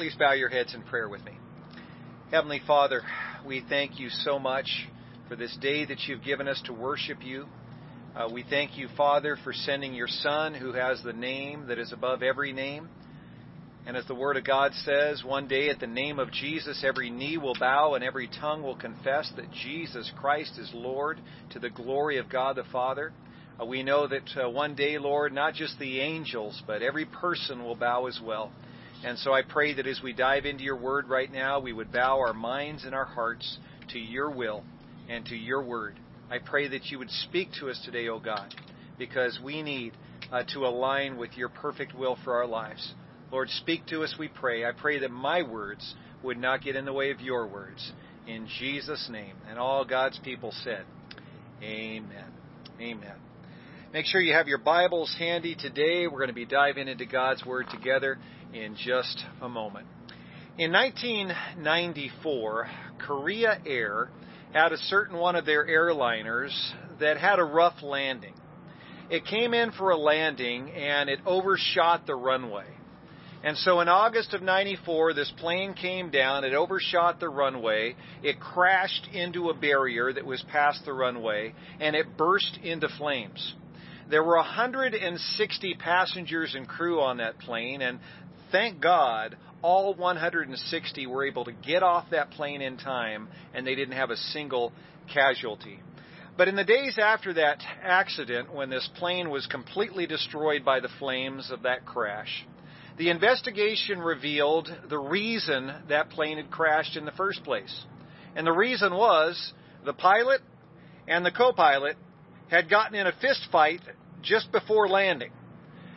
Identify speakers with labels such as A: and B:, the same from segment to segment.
A: Please bow your heads in prayer with me. Heavenly Father, we thank you so much for this day that you've given us to worship you. Uh, we thank you, Father, for sending your Son who has the name that is above every name. And as the Word of God says, one day at the name of Jesus, every knee will bow and every tongue will confess that Jesus Christ is Lord to the glory of God the Father. Uh, we know that uh, one day, Lord, not just the angels, but every person will bow as well. And so I pray that as we dive into your Word right now, we would bow our minds and our hearts to your will and to your Word. I pray that you would speak to us today, O God, because we need uh, to align with your perfect will for our lives. Lord, speak to us, we pray. I pray that my words would not get in the way of your words. In Jesus' name. And all God's people said, Amen. Amen. Make sure you have your Bibles handy today. We're going to be diving into God's Word together in just a moment. In 1994, Korea Air had a certain one of their airliners that had a rough landing. It came in for a landing and it overshot the runway. And so in August of 94, this plane came down, it overshot the runway, it crashed into a barrier that was past the runway, and it burst into flames. There were 160 passengers and crew on that plane, and thank God all 160 were able to get off that plane in time, and they didn't have a single casualty. But in the days after that accident, when this plane was completely destroyed by the flames of that crash, the investigation revealed the reason that plane had crashed in the first place. And the reason was the pilot and the co pilot had gotten in a fist fight just before landing.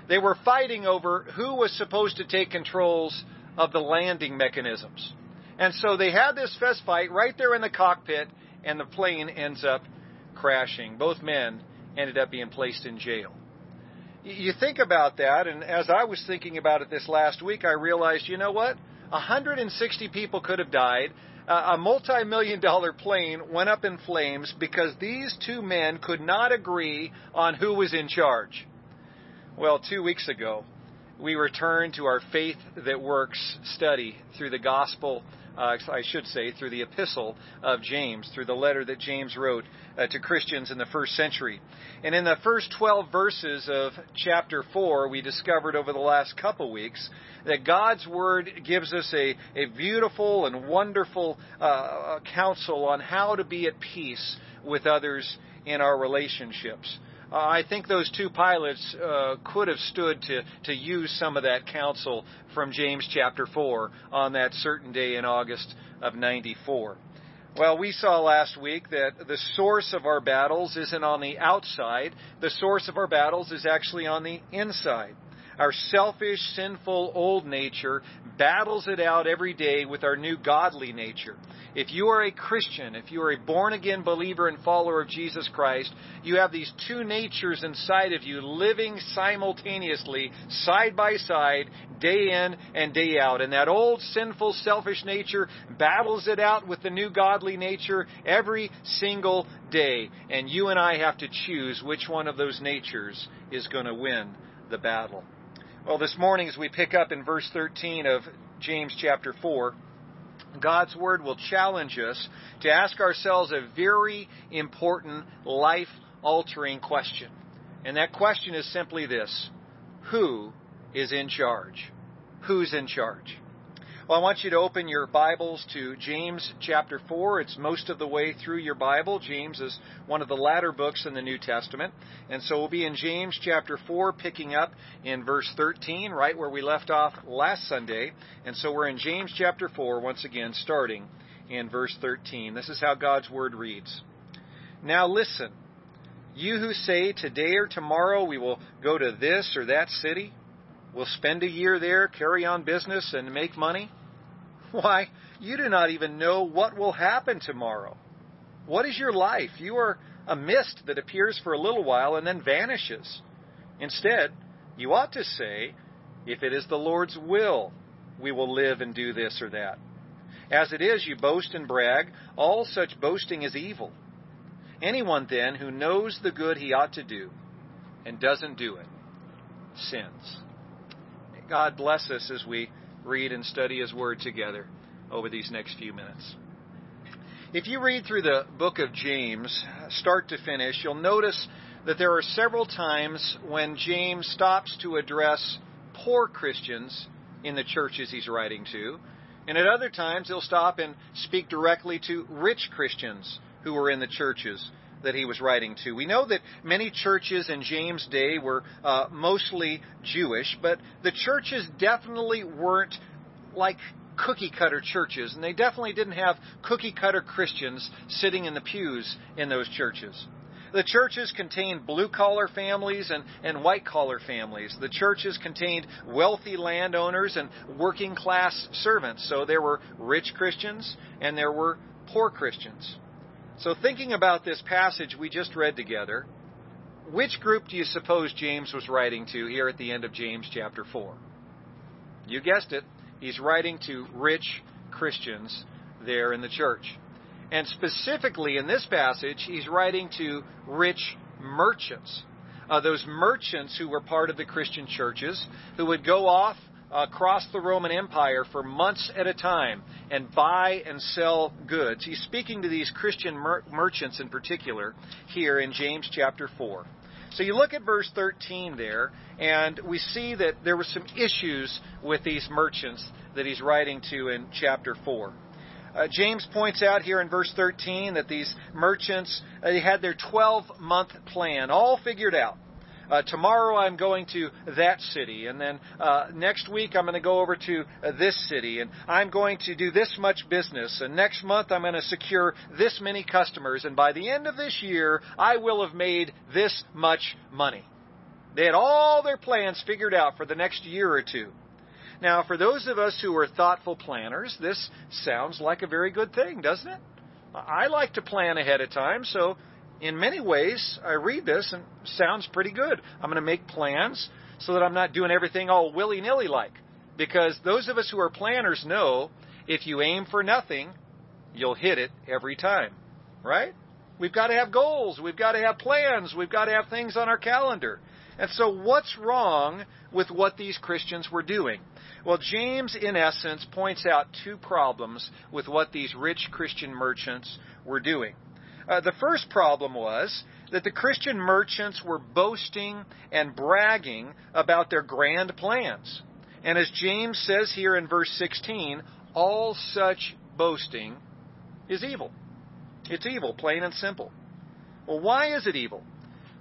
A: They were fighting over who was supposed to take controls of the landing mechanisms. And so they had this fist fight right there in the cockpit, and the plane ends up crashing. Both men ended up being placed in jail you think about that, and as I was thinking about it this last week, I realized, you know what? 160 people could have died. Uh, a multi million dollar plane went up in flames because these two men could not agree on who was in charge. Well, two weeks ago, we returned to our Faith That Works study through the Gospel uh, I should say, through the epistle of James, through the letter that James wrote uh, to Christians in the first century. And in the first 12 verses of chapter 4, we discovered over the last couple weeks that God's Word gives us a, a beautiful and wonderful uh, counsel on how to be at peace with others in our relationships. Uh, I think those two pilots uh, could have stood to, to use some of that counsel from James chapter 4 on that certain day in August of 94. Well, we saw last week that the source of our battles isn't on the outside. The source of our battles is actually on the inside. Our selfish, sinful old nature battles it out every day with our new godly nature. If you are a Christian, if you are a born again believer and follower of Jesus Christ, you have these two natures inside of you living simultaneously, side by side, day in and day out. And that old sinful, selfish nature battles it out with the new godly nature every single day. And you and I have to choose which one of those natures is going to win the battle. Well, this morning, as we pick up in verse 13 of James chapter 4, God's Word will challenge us to ask ourselves a very important life altering question. And that question is simply this Who is in charge? Who's in charge? Well, I want you to open your Bibles to James chapter 4. It's most of the way through your Bible. James is one of the latter books in the New Testament. And so we'll be in James chapter 4, picking up in verse 13, right where we left off last Sunday. And so we're in James chapter 4, once again, starting in verse 13. This is how God's Word reads Now listen, you who say, Today or tomorrow we will go to this or that city We'll spend a year there, carry on business, and make money? Why, you do not even know what will happen tomorrow. What is your life? You are a mist that appears for a little while and then vanishes. Instead, you ought to say, If it is the Lord's will, we will live and do this or that. As it is, you boast and brag. All such boasting is evil. Anyone, then, who knows the good he ought to do and doesn't do it, sins. God bless us as we read and study His Word together over these next few minutes. If you read through the book of James, start to finish, you'll notice that there are several times when James stops to address poor Christians in the churches he's writing to, and at other times he'll stop and speak directly to rich Christians who are in the churches that he was writing to. We know that many churches in James' day were uh, mostly Jewish, but the churches definitely weren't like cookie cutter churches, and they definitely didn't have cookie cutter Christians sitting in the pews in those churches. The churches contained blue collar families and, and white collar families. The churches contained wealthy landowners and working class servants. So there were rich Christians and there were poor Christians. So, thinking about this passage we just read together, which group do you suppose James was writing to here at the end of James chapter 4? You guessed it. He's writing to rich Christians there in the church. And specifically in this passage, he's writing to rich merchants. Uh, those merchants who were part of the Christian churches who would go off across the Roman Empire for months at a time and buy and sell goods. He's speaking to these Christian mer- merchants in particular here in James chapter 4. So you look at verse 13 there, and we see that there were some issues with these merchants that he's writing to in chapter 4. Uh, James points out here in verse 13 that these merchants uh, they had their 12 month plan all figured out. Uh, tomorrow I'm going to that city, and then uh, next week I'm going to go over to uh, this city, and I'm going to do this much business, and next month I'm going to secure this many customers, and by the end of this year I will have made this much money. They had all their plans figured out for the next year or two. Now, for those of us who are thoughtful planners, this sounds like a very good thing, doesn't it? I like to plan ahead of time, so in many ways, I read this and sounds pretty good. I'm going to make plans so that I'm not doing everything all willy nilly like. Because those of us who are planners know if you aim for nothing, you'll hit it every time, right? We've got to have goals. We've got to have plans. We've got to have things on our calendar. And so, what's wrong with what these Christians were doing? Well, James, in essence, points out two problems with what these rich Christian merchants were doing. Uh, the first problem was that the Christian merchants were boasting and bragging about their grand plans. And as James says here in verse 16, all such boasting is evil. It's evil, plain and simple. Well, why is it evil?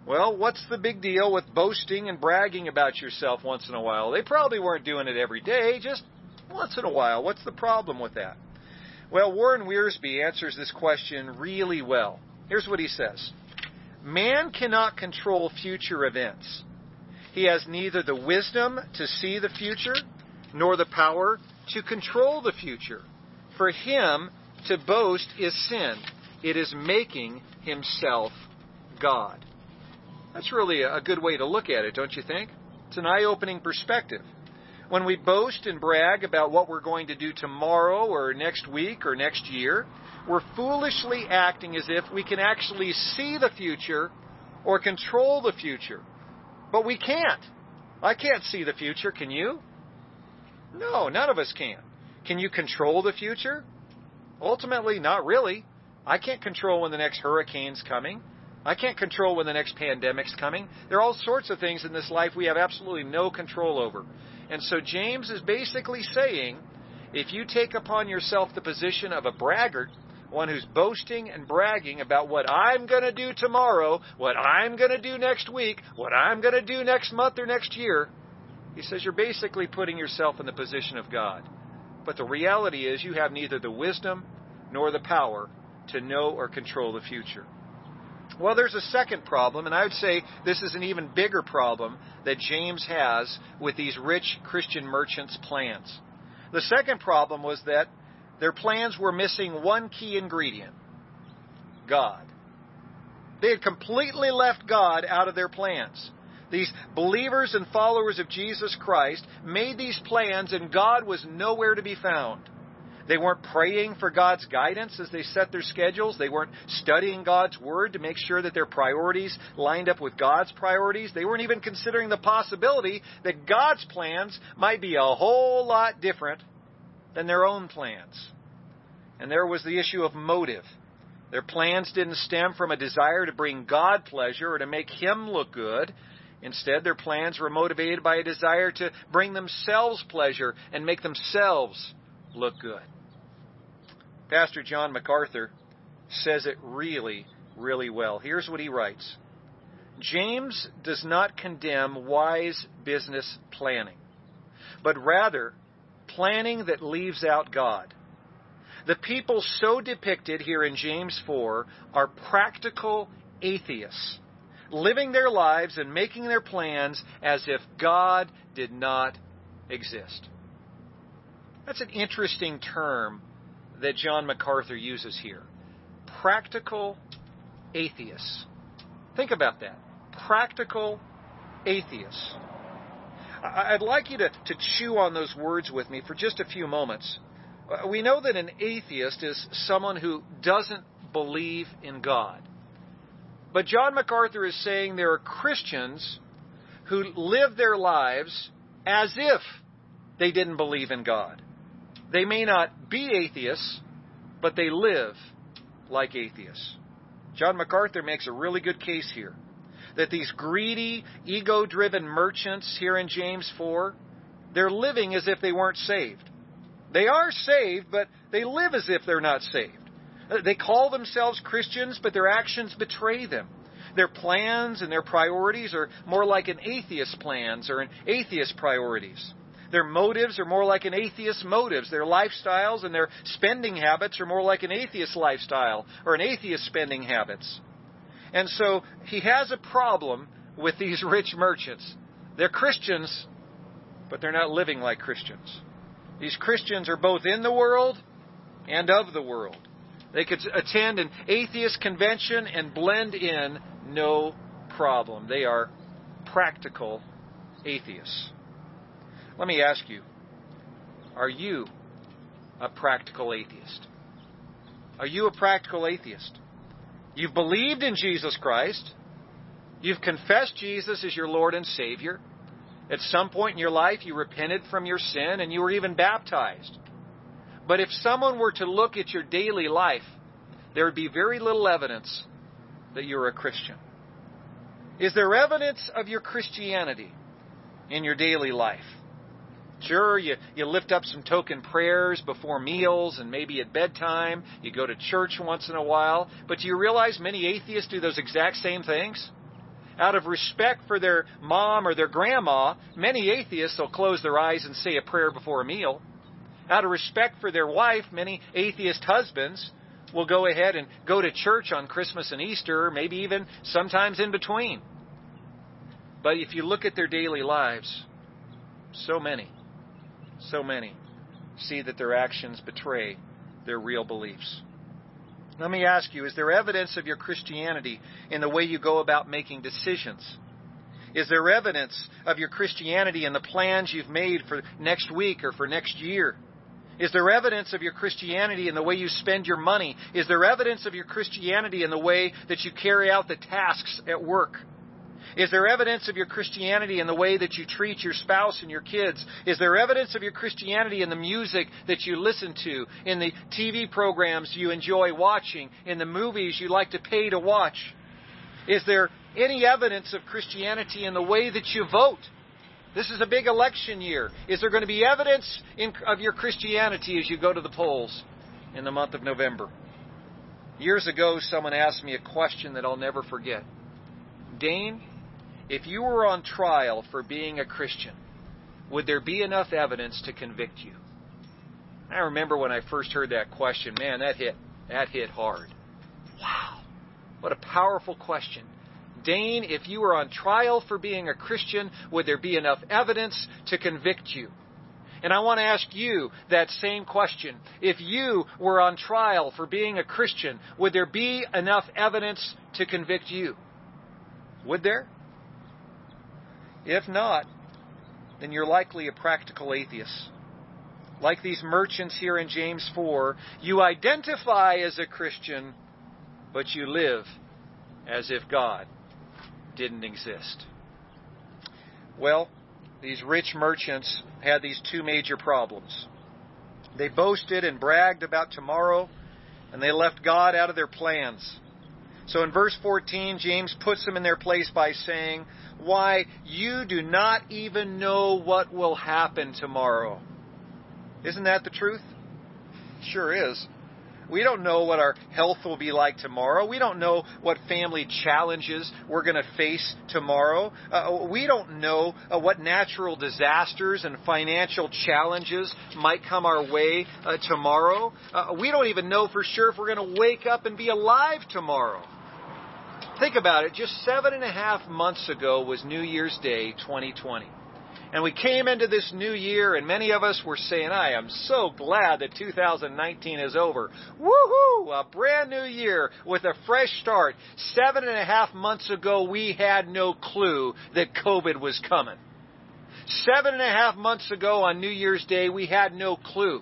A: Well, what's the big deal with boasting and bragging about yourself once in a while? They probably weren't doing it every day, just once in a while. What's the problem with that? Well, Warren Wiersbe answers this question really well. Here's what he says Man cannot control future events. He has neither the wisdom to see the future nor the power to control the future. For him, to boast is sin. It is making himself God. That's really a good way to look at it, don't you think? It's an eye opening perspective. When we boast and brag about what we're going to do tomorrow or next week or next year, we're foolishly acting as if we can actually see the future or control the future. But we can't. I can't see the future, can you? No, none of us can. Can you control the future? Ultimately, not really. I can't control when the next hurricane's coming. I can't control when the next pandemic's coming. There are all sorts of things in this life we have absolutely no control over. And so James is basically saying if you take upon yourself the position of a braggart, one who's boasting and bragging about what I'm going to do tomorrow, what I'm going to do next week, what I'm going to do next month or next year, he says you're basically putting yourself in the position of God. But the reality is you have neither the wisdom nor the power to know or control the future. Well, there's a second problem, and I would say this is an even bigger problem that James has with these rich Christian merchants' plans. The second problem was that their plans were missing one key ingredient God. They had completely left God out of their plans. These believers and followers of Jesus Christ made these plans, and God was nowhere to be found. They weren't praying for God's guidance as they set their schedules. They weren't studying God's Word to make sure that their priorities lined up with God's priorities. They weren't even considering the possibility that God's plans might be a whole lot different than their own plans. And there was the issue of motive. Their plans didn't stem from a desire to bring God pleasure or to make Him look good. Instead, their plans were motivated by a desire to bring themselves pleasure and make themselves look good. Pastor John MacArthur says it really, really well. Here's what he writes James does not condemn wise business planning, but rather planning that leaves out God. The people so depicted here in James 4 are practical atheists, living their lives and making their plans as if God did not exist. That's an interesting term that John MacArthur uses here. Practical atheists. Think about that. Practical atheists. I'd like you to, to chew on those words with me for just a few moments. Uh, we know that an atheist is someone who doesn't believe in God. But John MacArthur is saying there are Christians who live their lives as if they didn't believe in God. They may not be atheists, but they live like atheists. John MacArthur makes a really good case here that these greedy, ego driven merchants here in James 4, they're living as if they weren't saved. They are saved, but they live as if they're not saved. Uh, they call themselves Christians, but their actions betray them. Their plans and their priorities are more like an atheist plans or an atheist priorities. Their motives are more like an atheist's motives. Their lifestyles and their spending habits are more like an atheist lifestyle or an atheist spending habits. And so he has a problem with these rich merchants. They're Christians, but they're not living like Christians. These Christians are both in the world and of the world. They could attend an atheist convention and blend in no problem. They are practical atheists. Let me ask you are you a practical atheist? Are you a practical atheist? You've believed in Jesus Christ. You've confessed Jesus as your Lord and Savior. At some point in your life, you repented from your sin and you were even baptized. But if someone were to look at your daily life, there would be very little evidence that you're a Christian. Is there evidence of your Christianity in your daily life? Sure, you, you lift up some token prayers before meals and maybe at bedtime. You go to church once in a while. But do you realize many atheists do those exact same things? Out of respect for their mom or their grandma, many atheists will close their eyes and say a prayer before a meal. Out of respect for their wife, many atheist husbands will go ahead and go to church on Christmas and Easter, maybe even sometimes in between. But if you look at their daily lives, so many so many see that their actions betray their real beliefs. Let me ask you is there evidence of your Christianity in the way you go about making decisions? Is there evidence of your Christianity in the plans you've made for next week or for next year? Is there evidence of your Christianity in the way you spend your money? Is there evidence of your Christianity in the way that you carry out the tasks at work? Is there evidence of your Christianity in the way that you treat your spouse and your kids? Is there evidence of your Christianity in the music that you listen to, in the TV programs you enjoy watching, in the movies you like to pay to watch? Is there any evidence of Christianity in the way that you vote? This is a big election year. Is there going to be evidence in, of your Christianity as you go to the polls in the month of November? Years ago, someone asked me a question that I'll never forget. Dane, if you were on trial for being a Christian, would there be enough evidence to convict you? I remember when I first heard that question, man, that hit that hit hard. Wow. What a powerful question. Dane, if you were on trial for being a Christian, would there be enough evidence to convict you? And I want to ask you that same question. If you were on trial for being a Christian, would there be enough evidence to convict you? Would there? If not, then you're likely a practical atheist, like these merchants here in James 4, you identify as a Christian, but you live as if God didn't exist. Well, these rich merchants had these two major problems. They boasted and bragged about tomorrow, and they left God out of their plans. So in verse 14, James puts them in their place by saying, Why, you do not even know what will happen tomorrow. Isn't that the truth? Sure is. We don't know what our health will be like tomorrow. We don't know what family challenges we're going to face tomorrow. Uh, we don't know uh, what natural disasters and financial challenges might come our way uh, tomorrow. Uh, we don't even know for sure if we're going to wake up and be alive tomorrow. Think about it. Just seven and a half months ago was New Year's Day 2020. And we came into this new year, and many of us were saying, I am so glad that 2019 is over. Woohoo! A brand new year with a fresh start. Seven and a half months ago, we had no clue that COVID was coming. Seven and a half months ago on New Year's Day, we had no clue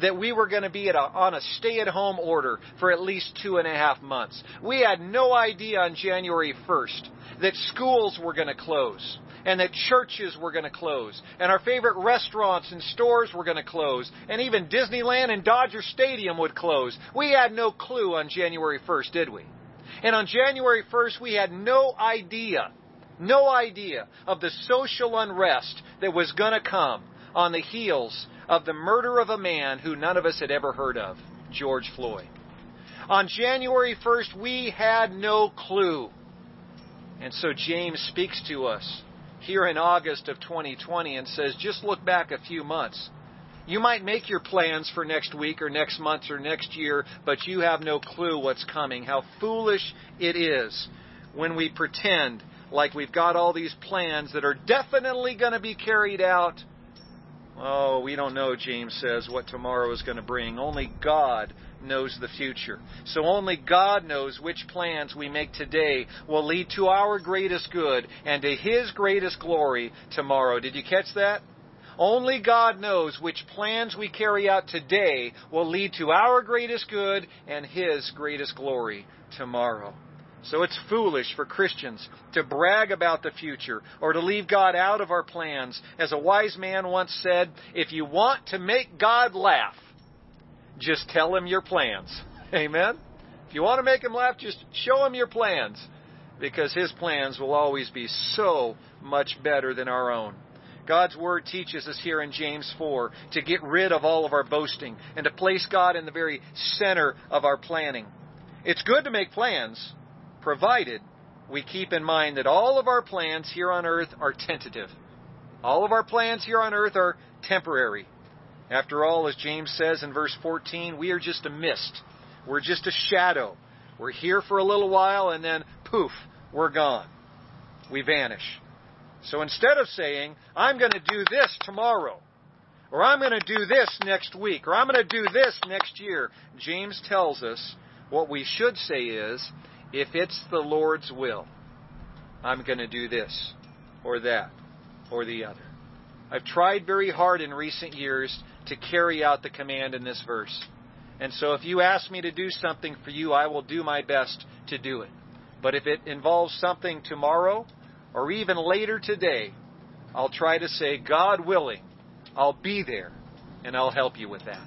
A: that we were going to be a, on a stay at home order for at least two and a half months. We had no idea on January 1st that schools were going to close and that churches were going to close, and our favorite restaurants and stores were going to close, and even Disneyland and Dodger Stadium would close. We had no clue on January 1st, did we? And on January 1st, we had no idea, no idea of the social unrest that was going to come on the heels of the murder of a man who none of us had ever heard of, George Floyd. On January 1st, we had no clue. And so James speaks to us here in August of 2020 and says, just look back a few months. You might make your plans for next week or next month or next year, but you have no clue what's coming. How foolish it is when we pretend like we've got all these plans that are definitely going to be carried out. Oh, we don't know, James says, what tomorrow is going to bring. Only God knows the future. So only God knows which plans we make today will lead to our greatest good and to His greatest glory tomorrow. Did you catch that? Only God knows which plans we carry out today will lead to our greatest good and His greatest glory tomorrow. So it's foolish for Christians to brag about the future or to leave God out of our plans. As a wise man once said, if you want to make God laugh, just tell him your plans. Amen? If you want to make him laugh, just show him your plans because his plans will always be so much better than our own. God's Word teaches us here in James 4 to get rid of all of our boasting and to place God in the very center of our planning. It's good to make plans, provided we keep in mind that all of our plans here on earth are tentative. All of our plans here on earth are temporary. After all, as James says in verse 14, we are just a mist. We're just a shadow. We're here for a little while and then poof, we're gone. We vanish. So instead of saying, I'm going to do this tomorrow, or I'm going to do this next week, or I'm going to do this next year, James tells us what we should say is, if it's the Lord's will, I'm going to do this, or that, or the other. I've tried very hard in recent years to carry out the command in this verse. And so if you ask me to do something for you, I will do my best to do it. But if it involves something tomorrow or even later today, I'll try to say, God willing, I'll be there and I'll help you with that.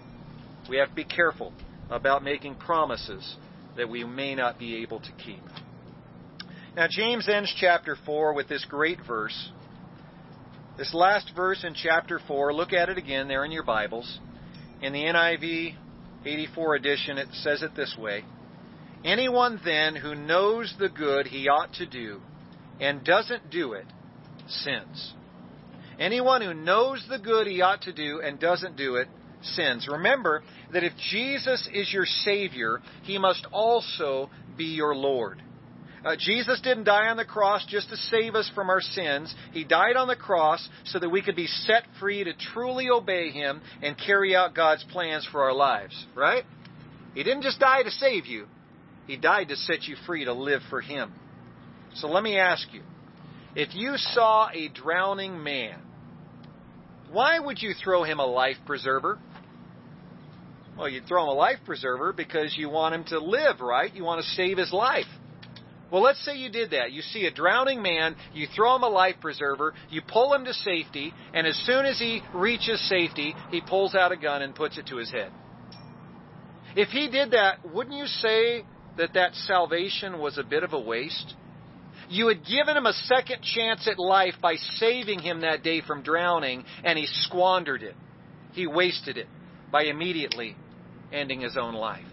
A: We have to be careful about making promises that we may not be able to keep. Now, James ends chapter 4 with this great verse this last verse in chapter 4, look at it again there in your Bibles. In the NIV 84 edition, it says it this way Anyone then who knows the good he ought to do and doesn't do it sins. Anyone who knows the good he ought to do and doesn't do it sins. Remember that if Jesus is your Savior, he must also be your Lord. Uh, Jesus didn't die on the cross just to save us from our sins. He died on the cross so that we could be set free to truly obey Him and carry out God's plans for our lives, right? He didn't just die to save you, He died to set you free to live for Him. So let me ask you if you saw a drowning man, Why would you throw him a life preserver? Well, you'd throw him a life preserver because you want him to live, right? You want to save his life. Well, let's say you did that. You see a drowning man, you throw him a life preserver, you pull him to safety, and as soon as he reaches safety, he pulls out a gun and puts it to his head. If he did that, wouldn't you say that that salvation was a bit of a waste? You had given him a second chance at life by saving him that day from drowning, and he squandered it. He wasted it by immediately ending his own life.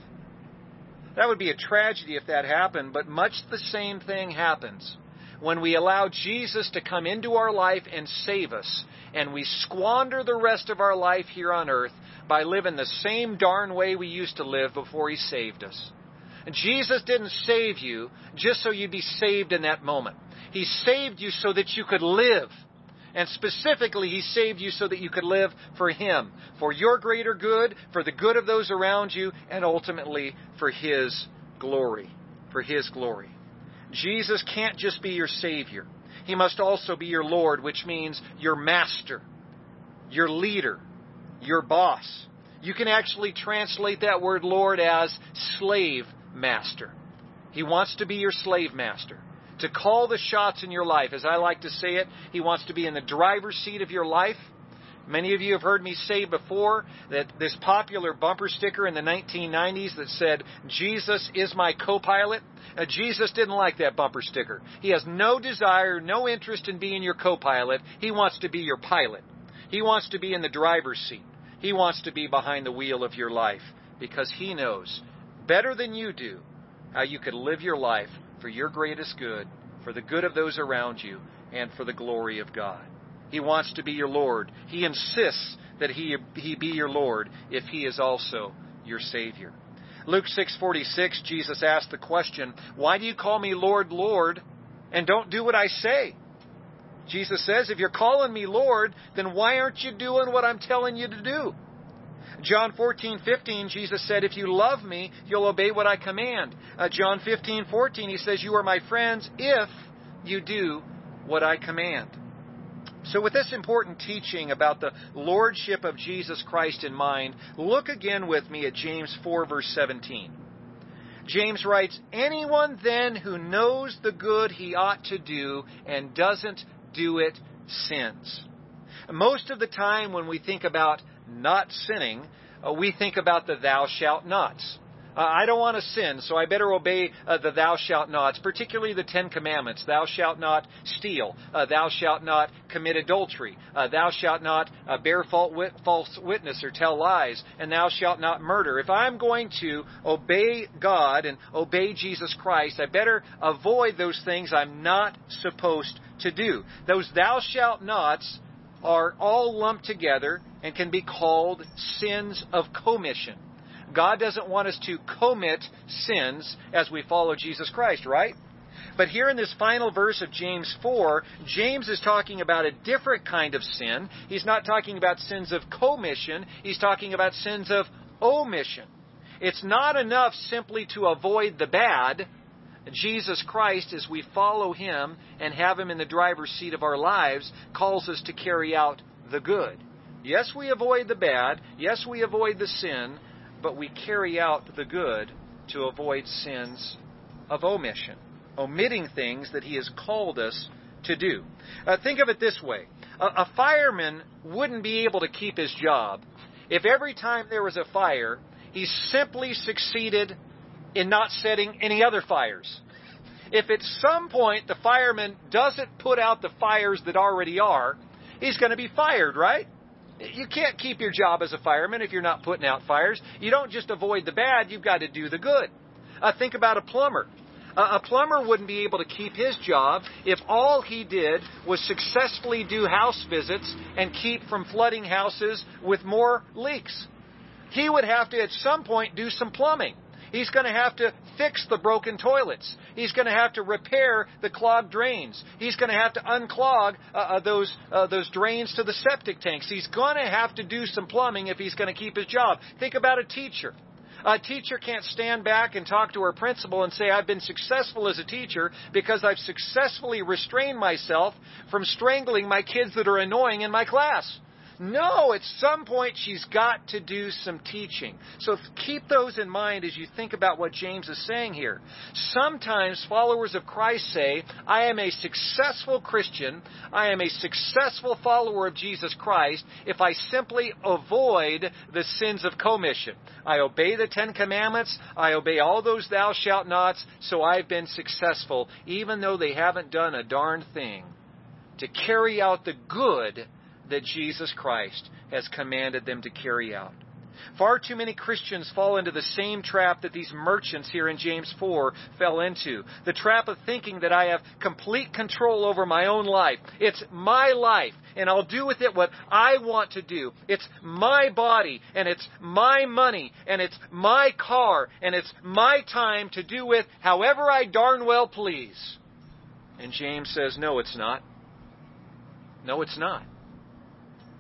A: That would be a tragedy if that happened, but much the same thing happens when we allow Jesus to come into our life and save us, and we squander the rest of our life here on earth by living the same darn way we used to live before He saved us. And Jesus didn't save you just so you'd be saved in that moment. He saved you so that you could live. And specifically, He saved you so that you could live for Him, for your greater good, for the good of those around you, and ultimately for His glory. For His glory. Jesus can't just be your Savior. He must also be your Lord, which means your master, your leader, your boss. You can actually translate that word Lord as slave master. He wants to be your slave master, to call the shots in your life. As I like to say it, He wants to be in the driver's seat of your life. Many of you have heard me say before that this popular bumper sticker in the 1990s that said, Jesus is my co pilot. Uh, Jesus didn't like that bumper sticker. He has no desire, no interest in being your co pilot. He wants to be your pilot. He wants to be in the driver's seat. He wants to be behind the wheel of your life because He knows better than you do how you could live your life for your greatest good, for the good of those around you, and for the glory of God. He wants to be your Lord. He insists that he, he be your Lord if he is also your Savior. Luke 6:46 Jesus asked the question, "Why do you call me Lord, Lord, and don't do what I say?" Jesus says, "If you're calling me Lord, then why aren't you doing what I'm telling you to do?" John 14:15 Jesus said, "If you love me, you'll obey what I command." Uh, John 15:14 he says, "You are my friends if you do what I command." So, with this important teaching about the lordship of Jesus Christ in mind, look again with me at James 4, verse 17. James writes, Anyone then who knows the good he ought to do and doesn't do it sins. Most of the time, when we think about not sinning, uh, we think about the thou shalt nots. Uh, I don't want to sin, so I better obey uh, the thou shalt nots, particularly the Ten Commandments. Thou shalt not steal. Uh, thou shalt not commit adultery. Uh, thou shalt not uh, bear false witness or tell lies. And thou shalt not murder. If I'm going to obey God and obey Jesus Christ, I better avoid those things I'm not supposed to do. Those thou shalt nots are all lumped together and can be called sins of commission. God doesn't want us to commit sins as we follow Jesus Christ, right? But here in this final verse of James 4, James is talking about a different kind of sin. He's not talking about sins of commission, he's talking about sins of omission. It's not enough simply to avoid the bad. Jesus Christ, as we follow him and have him in the driver's seat of our lives, calls us to carry out the good. Yes, we avoid the bad. Yes, we avoid the sin but we carry out the good to avoid sins of omission, omitting things that He has called us to do. Uh, think of it this way a, a fireman wouldn't be able to keep his job if every time there was a fire, he simply succeeded in not setting any other fires. If at some point the fireman doesn't put out the fires that already are, he's going to be fired, right? You can't keep your job as a fireman if you're not putting out fires. You don't just avoid the bad, you've got to do the good. Uh, think about a plumber. Uh, a plumber wouldn't be able to keep his job if all he did was successfully do house visits and keep from flooding houses with more leaks. He would have to, at some point, do some plumbing. He's going to have to fix the broken toilets. He's going to have to repair the clogged drains. He's going to have to unclog uh, uh, those uh, those drains to the septic tanks. He's going to have to do some plumbing if he's going to keep his job. Think about a teacher. A teacher can't stand back and talk to her principal and say, I've been successful as a teacher because I've successfully restrained myself from strangling my kids that are annoying in my class. No, at some point she's got to do some teaching. So keep those in mind as you think about what James is saying here. Sometimes followers of Christ say, I am a successful Christian, I am a successful follower of Jesus Christ if I simply avoid the sins of commission. I obey the Ten Commandments, I obey all those thou shalt nots, so I've been successful, even though they haven't done a darn thing to carry out the good that Jesus Christ has commanded them to carry out. Far too many Christians fall into the same trap that these merchants here in James 4 fell into. The trap of thinking that I have complete control over my own life. It's my life, and I'll do with it what I want to do. It's my body, and it's my money, and it's my car, and it's my time to do with however I darn well please. And James says, no, it's not. No, it's not.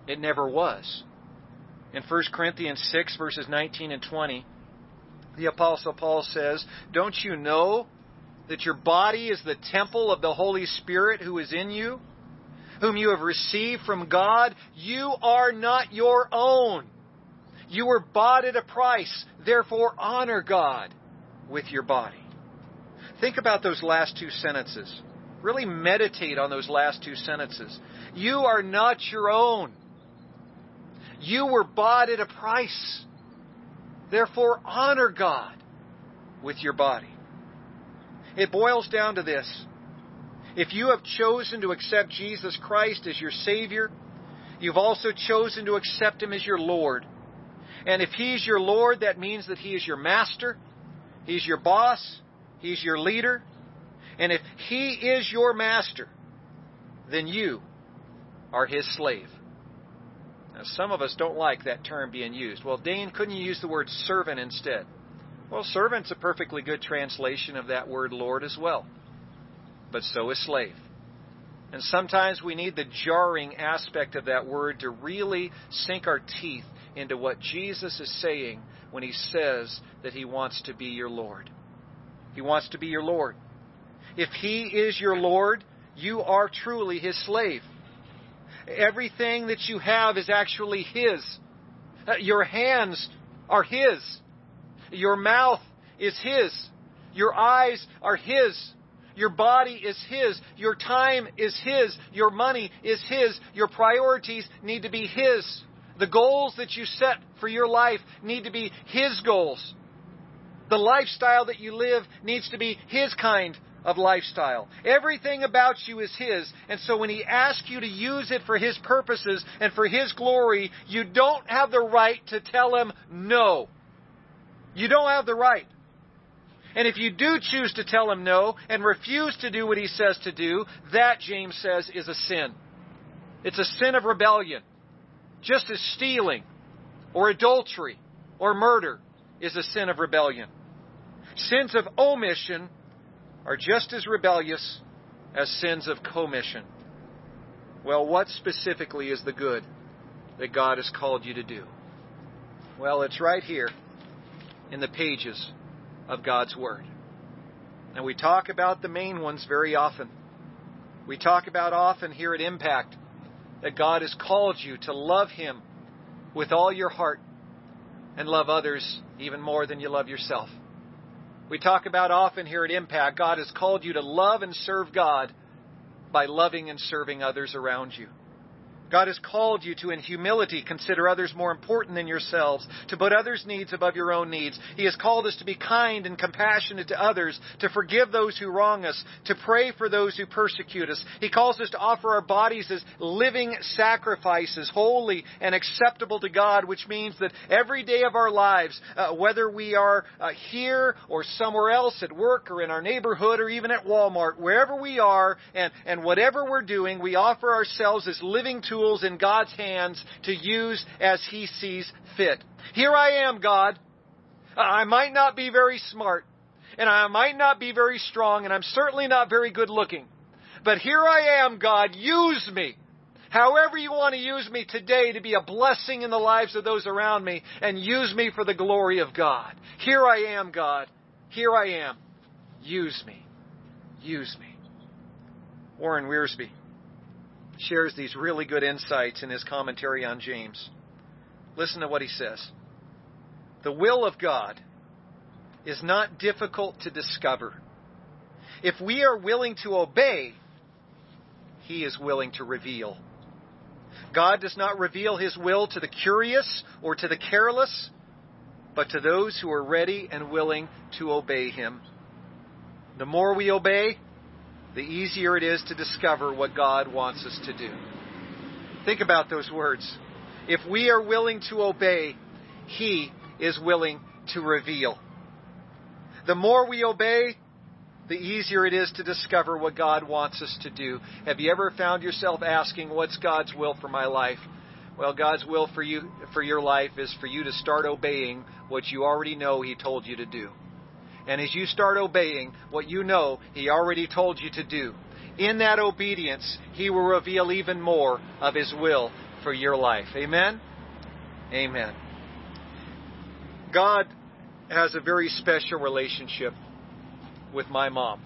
A: It never was. In 1 Corinthians 6, verses 19 and 20, the Apostle Paul says, Don't you know that your body is the temple of the Holy Spirit who is in you, whom you have received from God? You are not your own. You were bought at a price. Therefore, honor God with your body. Think about those last two sentences. Really meditate on those last two sentences. You are not your own. You were bought at a price. Therefore, honor God with your body. It boils down to this. If you have chosen to accept Jesus Christ as your Savior, you've also chosen to accept Him as your Lord. And if He's your Lord, that means that He is your master, He's your boss, He's your leader. And if He is your master, then you are His slave. Now, some of us don't like that term being used. Well, Dane, couldn't you use the word servant instead? Well, servant's a perfectly good translation of that word Lord as well. But so is slave. And sometimes we need the jarring aspect of that word to really sink our teeth into what Jesus is saying when he says that he wants to be your Lord. He wants to be your Lord. If he is your Lord, you are truly his slave. Everything that you have is actually His. Uh, your hands are His. Your mouth is His. Your eyes are His. Your body is His. Your time is His. Your money is His. Your priorities need to be His. The goals that you set for your life need to be His goals. The lifestyle that you live needs to be His kind of lifestyle. Everything about you is His. And so when He asks you to use it for His purposes and for His glory, you don't have the right to tell Him no. You don't have the right. And if you do choose to tell Him no and refuse to do what He says to do, that, James says, is a sin. It's a sin of rebellion. Just as stealing or adultery or murder is a sin of rebellion. Sins of omission are just as rebellious as sins of commission. Well, what specifically is the good that God has called you to do? Well, it's right here in the pages of God's Word. And we talk about the main ones very often. We talk about often here at Impact that God has called you to love Him with all your heart and love others even more than you love yourself. We talk about often here at Impact, God has called you to love and serve God by loving and serving others around you. God has called you to, in humility, consider others more important than yourselves, to put others' needs above your own needs. He has called us to be kind and compassionate to others, to forgive those who wrong us, to pray for those who persecute us. He calls us to offer our bodies as living sacrifices, holy and acceptable to God, which means that every day of our lives, uh, whether we are uh, here or somewhere else at work or in our neighborhood or even at Walmart, wherever we are and, and whatever we're doing, we offer ourselves as living to tools in God's hands to use as He sees fit. Here I am, God. I might not be very smart, and I might not be very strong, and I'm certainly not very good looking. But here I am, God. Use me. However you want to use me today to be a blessing in the lives of those around me and use me for the glory of God. Here I am, God. Here I am. Use me. Use me. Warren Wiersbe shares these really good insights in his commentary on James. Listen to what he says. The will of God is not difficult to discover. If we are willing to obey, he is willing to reveal. God does not reveal his will to the curious or to the careless, but to those who are ready and willing to obey him. The more we obey, the easier it is to discover what God wants us to do. Think about those words. If we are willing to obey, He is willing to reveal. The more we obey, the easier it is to discover what God wants us to do. Have you ever found yourself asking, What's God's will for my life? Well, God's will for you for your life is for you to start obeying what you already know He told you to do. And as you start obeying what you know He already told you to do, in that obedience, He will reveal even more of His will for your life. Amen? Amen. God has a very special relationship with my mom.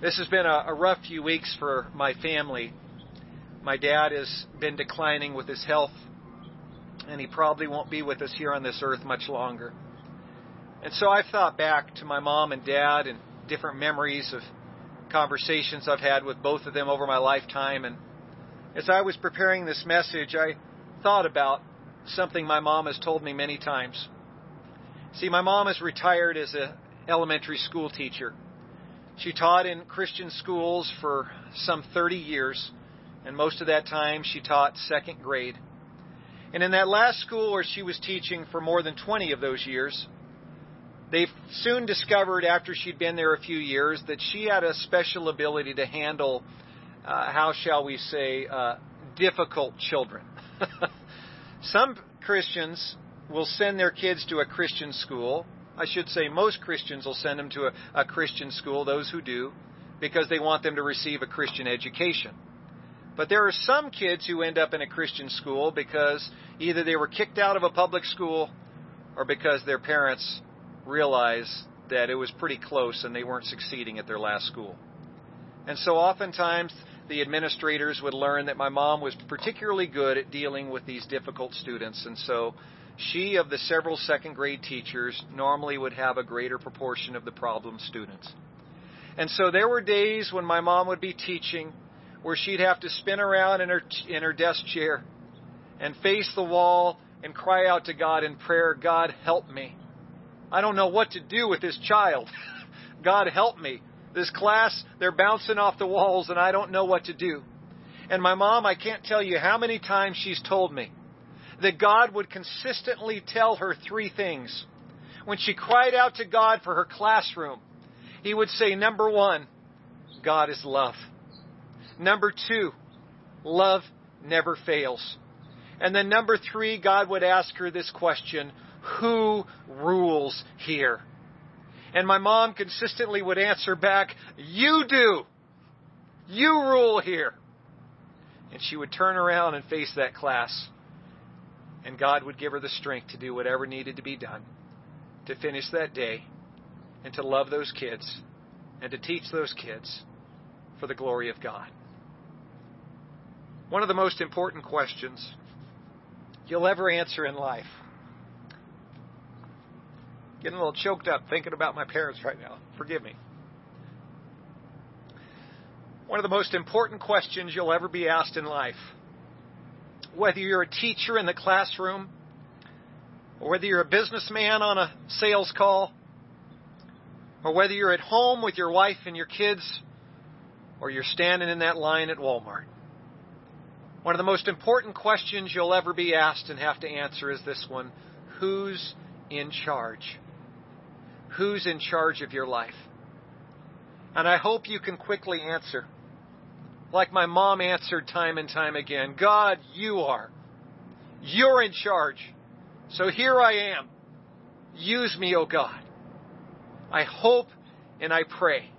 A: This has been a, a rough few weeks for my family. My dad has been declining with his health, and he probably won't be with us here on this earth much longer. And so I've thought back to my mom and dad and different memories of conversations I've had with both of them over my lifetime. And as I was preparing this message, I thought about something my mom has told me many times. See, my mom is retired as an elementary school teacher. She taught in Christian schools for some 30 years, and most of that time she taught second grade. And in that last school where she was teaching for more than 20 of those years, they soon discovered after she'd been there a few years that she had a special ability to handle, uh, how shall we say, uh, difficult children. Some Christians will send their kids to a Christian school. I should say most Christians will send them to a, a Christian school, those who do, because they want them to receive a Christian education. But there are some kids who end up in a Christian school because either they were kicked out of a public school or because their parents realize that it was pretty close and they weren't succeeding at their last school. And so oftentimes the administrators would learn that my mom was particularly good at dealing with these difficult students. And so she, of the several second grade teachers, normally would have a greater proportion of the problem students. And so there were days when my mom would be teaching where she'd have to spin around in her, in her desk chair and face the wall and cry out to God in prayer, God, help me. I don't know what to do with this child. God help me. This class, they're bouncing off the walls and I don't know what to do. And my mom, I can't tell you how many times she's told me that God would consistently tell her three things. When she cried out to God for her classroom, He would say, number one, God is love. Number two, love never fails. And then number three, God would ask her this question who rules here? And my mom consistently would answer back, You do. You rule here. And she would turn around and face that class. And God would give her the strength to do whatever needed to be done to finish that day and to love those kids and to teach those kids for the glory of God. One of the most important questions you'll ever answer in life Getting a little choked up thinking about my parents right now. Forgive me. One of the most important questions you'll ever be asked in life, whether you're a teacher in the classroom, or whether you're a businessman on a sales call, or whether you're at home with your wife and your kids, or you're standing in that line at Walmart. One of the most important questions you'll ever be asked and have to answer is this one Who's in charge? Who's in charge of your life? And I hope you can quickly answer. Like my mom answered time and time again God, you are. You're in charge. So here I am. Use me, O oh God. I hope and I pray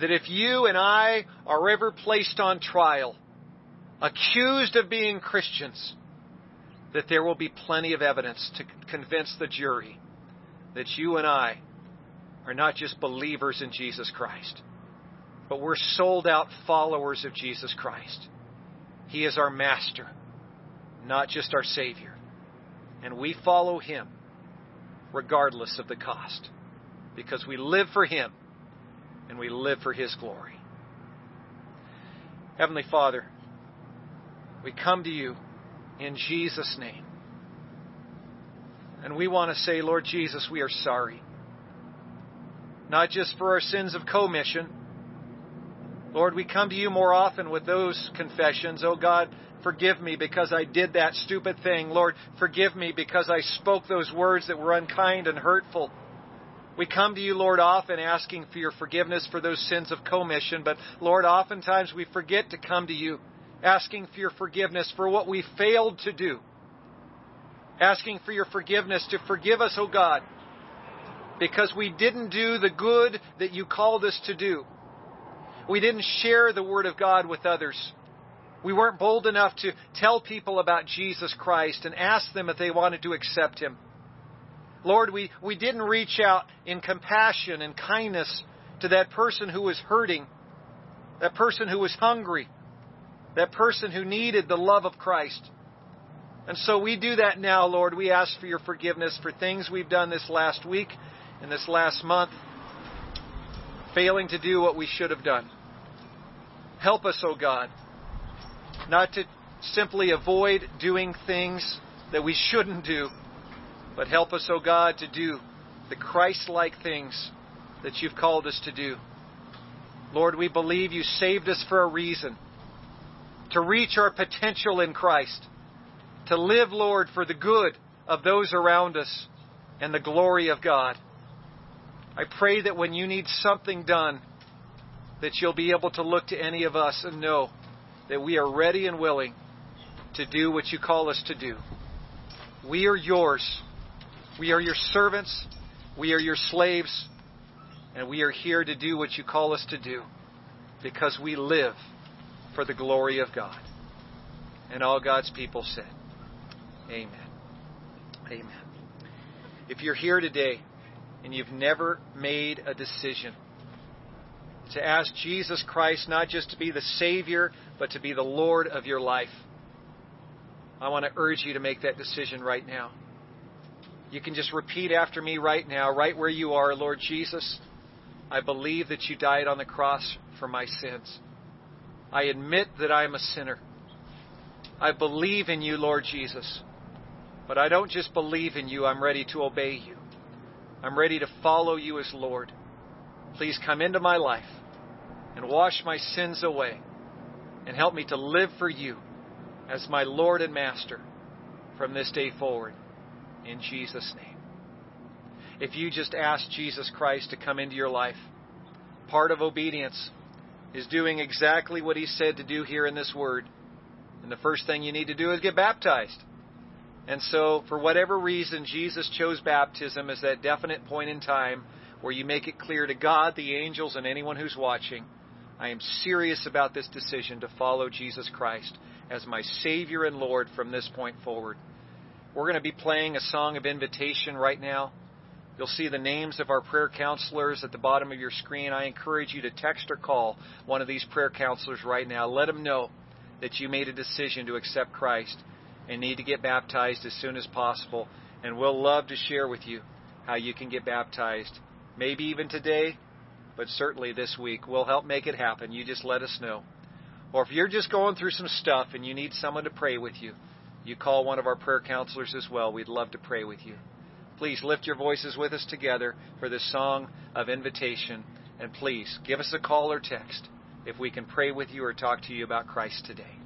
A: that if you and I are ever placed on trial, accused of being Christians, that there will be plenty of evidence to convince the jury that you and I are not just believers in Jesus Christ, but we're sold out followers of Jesus Christ. He is our master, not just our Savior. And we follow Him regardless of the cost because we live for Him and we live for His glory. Heavenly Father, we come to you in Jesus' name. And we want to say, Lord Jesus, we are sorry. Not just for our sins of commission. Lord, we come to you more often with those confessions. Oh God, forgive me because I did that stupid thing. Lord, forgive me because I spoke those words that were unkind and hurtful. We come to you, Lord, often asking for your forgiveness for those sins of commission, but Lord, oftentimes we forget to come to you asking for your forgiveness for what we failed to do. Asking for your forgiveness to forgive us, O oh God, because we didn't do the good that you called us to do. We didn't share the Word of God with others. We weren't bold enough to tell people about Jesus Christ and ask them if they wanted to accept Him. Lord, we, we didn't reach out in compassion and kindness to that person who was hurting, that person who was hungry, that person who needed the love of Christ. And so we do that now, Lord. We ask for your forgiveness for things we've done this last week and this last month, failing to do what we should have done. Help us, O oh God, not to simply avoid doing things that we shouldn't do but help us, O oh God, to do the Christ like things that you've called us to do. Lord, we believe you saved us for a reason to reach our potential in Christ, to live, Lord, for the good of those around us and the glory of God. I pray that when you need something done, that you'll be able to look to any of us and know that we are ready and willing to do what you call us to do. We are yours. We are your servants. We are your slaves. And we are here to do what you call us to do because we live for the glory of God. And all God's people said, Amen. Amen. If you're here today and you've never made a decision to ask Jesus Christ not just to be the Savior, but to be the Lord of your life, I want to urge you to make that decision right now. You can just repeat after me right now, right where you are, Lord Jesus. I believe that you died on the cross for my sins. I admit that I am a sinner. I believe in you, Lord Jesus. But I don't just believe in you, I'm ready to obey you. I'm ready to follow you as Lord. Please come into my life and wash my sins away and help me to live for you as my Lord and Master from this day forward in Jesus' name. If you just ask Jesus Christ to come into your life, part of obedience is doing exactly what he said to do here in this word. And the first thing you need to do is get baptized. And so, for whatever reason, Jesus chose baptism as that definite point in time where you make it clear to God, the angels, and anyone who's watching I am serious about this decision to follow Jesus Christ as my Savior and Lord from this point forward. We're going to be playing a song of invitation right now. You'll see the names of our prayer counselors at the bottom of your screen. I encourage you to text or call one of these prayer counselors right now. Let them know that you made a decision to accept Christ and need to get baptized as soon as possible. And we'll love to share with you how you can get baptized. Maybe even today, but certainly this week. We'll help make it happen. You just let us know. Or if you're just going through some stuff and you need someone to pray with you, you call one of our prayer counselors as well. We'd love to pray with you. Please lift your voices with us together for this song of invitation. And please give us a call or text if we can pray with you or talk to you about Christ today.